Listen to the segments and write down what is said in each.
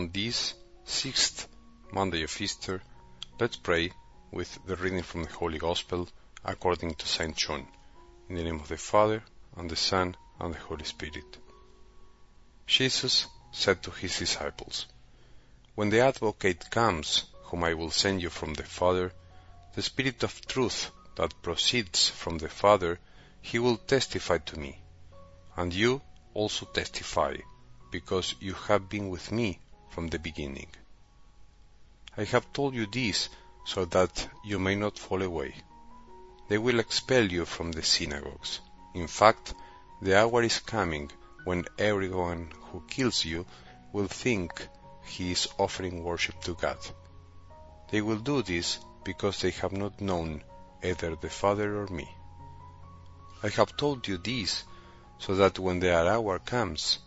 On this sixth Monday of Easter, let's pray with the reading from the Holy Gospel according to St. John. In the name of the Father, and the Son, and the Holy Spirit. Jesus said to his disciples, When the advocate comes, whom I will send you from the Father, the Spirit of truth that proceeds from the Father, he will testify to me. And you also testify, because you have been with me from the beginning. I have told you this so that you may not fall away. They will expel you from the synagogues. In fact, the hour is coming when everyone who kills you will think he is offering worship to God. They will do this because they have not known either the Father or me. I have told you this so that when the hour comes,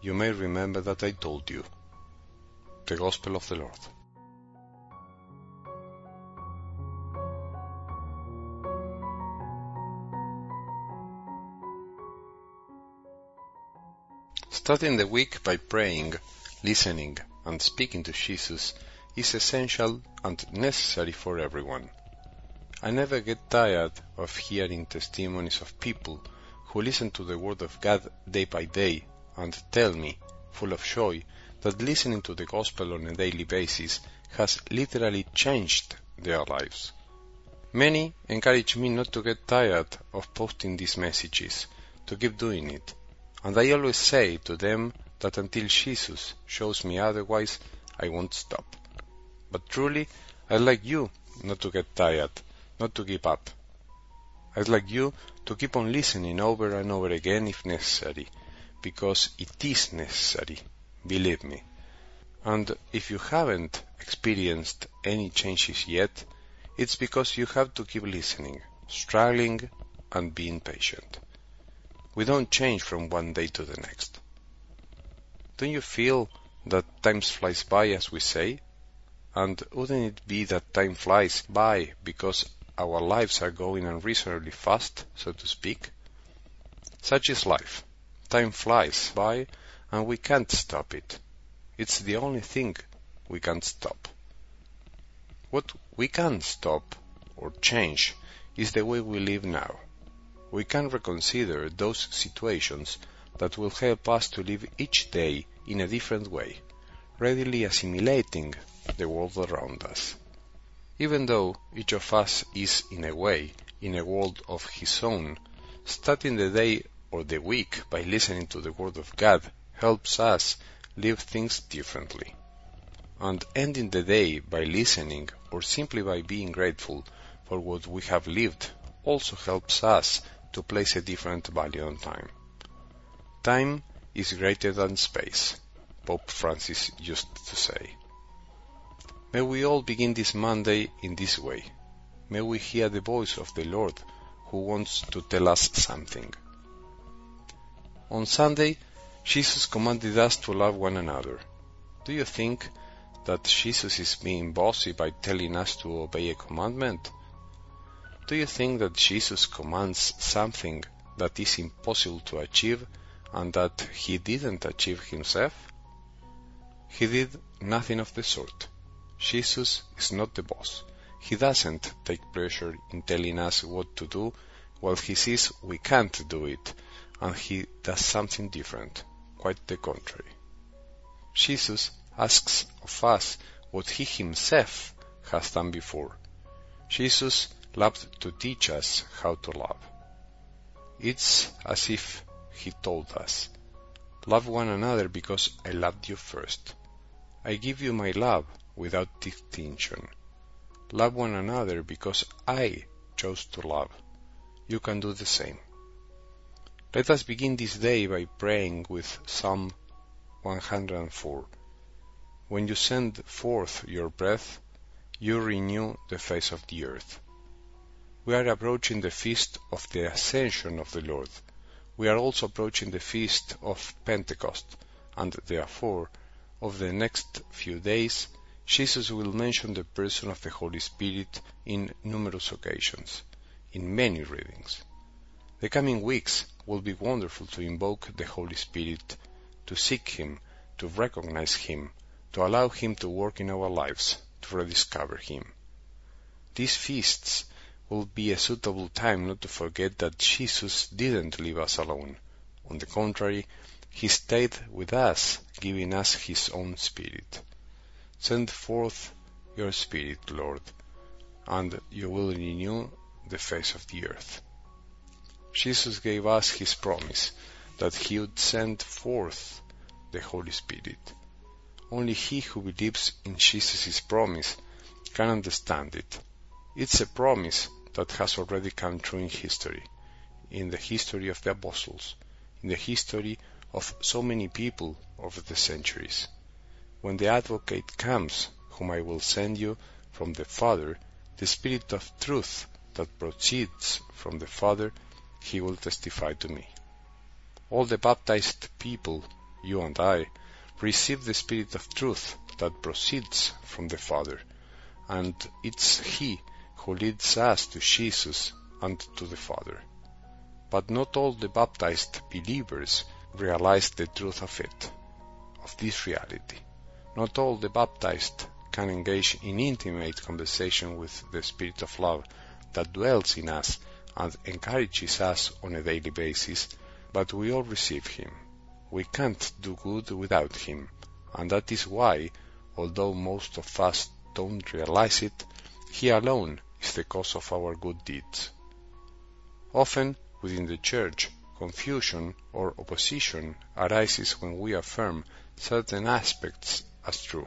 you may remember that I told you. The Gospel of the Lord. Starting the week by praying, listening, and speaking to Jesus is essential and necessary for everyone. I never get tired of hearing testimonies of people who listen to the Word of God day by day and tell me, full of joy, that listening to the Gospel on a daily basis has literally changed their lives. Many encourage me not to get tired of posting these messages, to keep doing it, and I always say to them that until Jesus shows me otherwise, I won't stop. But truly, I'd like you not to get tired, not to give up. I'd like you to keep on listening over and over again if necessary, because it is necessary, believe me. And if you haven't experienced any changes yet, it's because you have to keep listening, struggling, and being patient. We don't change from one day to the next. Don't you feel that time flies by as we say? And wouldn't it be that time flies by because our lives are going unreasonably fast, so to speak? Such is life. Time flies by and we can't stop it. It's the only thing we can't stop. What we can stop or change is the way we live now we can reconsider those situations that will help us to live each day in a different way, readily assimilating the world around us. Even though each of us is, in a way, in a world of his own, starting the day or the week by listening to the Word of God helps us live things differently. And ending the day by listening or simply by being grateful for what we have lived also helps us to place a different value on time. Time is greater than space, Pope Francis used to say. May we all begin this Monday in this way. May we hear the voice of the Lord who wants to tell us something. On Sunday, Jesus commanded us to love one another. Do you think that Jesus is being bossy by telling us to obey a commandment? Do you think that Jesus commands something that is impossible to achieve and that he didn't achieve himself? He did nothing of the sort. Jesus is not the boss. He doesn't take pleasure in telling us what to do while he sees we can't do it and he does something different, quite the contrary. Jesus asks of us what he himself has done before. Jesus loved to teach us how to love. It's as if he told us, Love one another because I loved you first. I give you my love without distinction. Love one another because I chose to love. You can do the same. Let us begin this day by praying with Psalm 104. When you send forth your breath, you renew the face of the earth. We are approaching the feast of the Ascension of the Lord. We are also approaching the feast of Pentecost, and therefore, of the next few days, Jesus will mention the person of the Holy Spirit in numerous occasions, in many readings. The coming weeks will be wonderful to invoke the Holy Spirit, to seek Him, to recognize Him, to allow Him to work in our lives, to rediscover Him. These feasts will be a suitable time not to forget that Jesus didn't leave us alone. On the contrary, He stayed with us, giving us His own Spirit. Send forth your Spirit, Lord, and you will renew the face of the earth. Jesus gave us His promise that He would send forth the Holy Spirit. Only he who believes in Jesus' promise can understand it. It's a promise that has already come true in history, in the history of the apostles, in the history of so many people over the centuries. When the advocate comes, whom I will send you from the Father, the Spirit of truth that proceeds from the Father, he will testify to me. All the baptized people, you and I, receive the Spirit of truth that proceeds from the Father, and it's He who leads us to Jesus and to the Father. But not all the baptized believers realize the truth of it, of this reality. Not all the baptized can engage in intimate conversation with the Spirit of love that dwells in us and encourages us on a daily basis, but we all receive Him. We can't do good without Him, and that is why, although most of us don't realize it, He alone is the cause of our good deeds. Often, within the Church, confusion or opposition arises when we affirm certain aspects as true.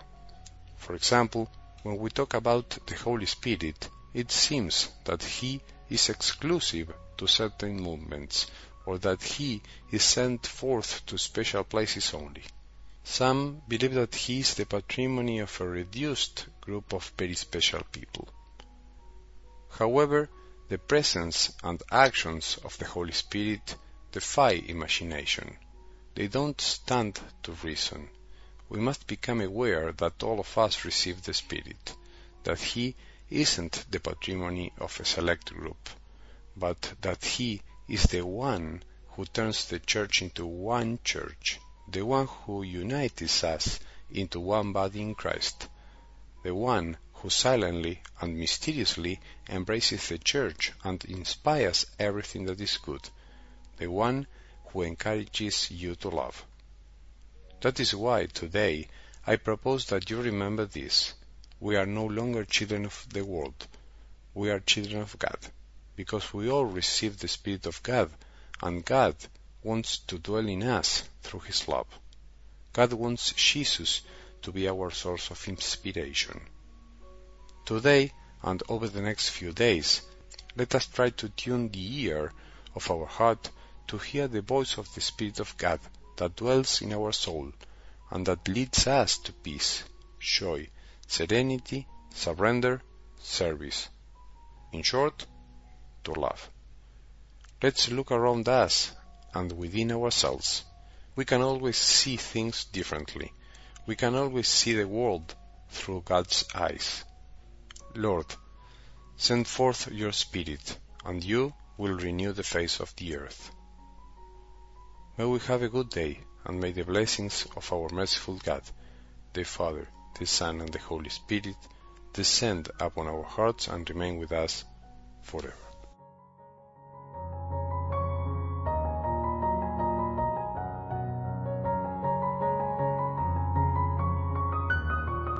For example, when we talk about the Holy Spirit, it seems that He is exclusive to certain movements, or that He is sent forth to special places only. Some believe that He is the patrimony of a reduced group of very special people. However, the presence and actions of the Holy Spirit defy imagination. They don't stand to reason. We must become aware that all of us receive the Spirit, that He isn't the patrimony of a select group, but that He is the one who turns the church into one church, the one who unites us into one body in Christ, the one who silently and mysteriously embraces the church and inspires everything that is good, the one who encourages you to love. That is why today I propose that you remember this. We are no longer children of the world. We are children of God, because we all receive the Spirit of God, and God wants to dwell in us through His love. God wants Jesus to be our source of inspiration. Today, and over the next few days, let us try to tune the ear of our heart to hear the voice of the Spirit of God that dwells in our soul and that leads us to peace, joy, serenity, surrender, service. In short, to love. Let's look around us and within ourselves. We can always see things differently. We can always see the world through God's eyes. Lord, send forth your Spirit, and you will renew the face of the earth. May we have a good day, and may the blessings of our merciful God, the Father, the Son, and the Holy Spirit descend upon our hearts and remain with us forever.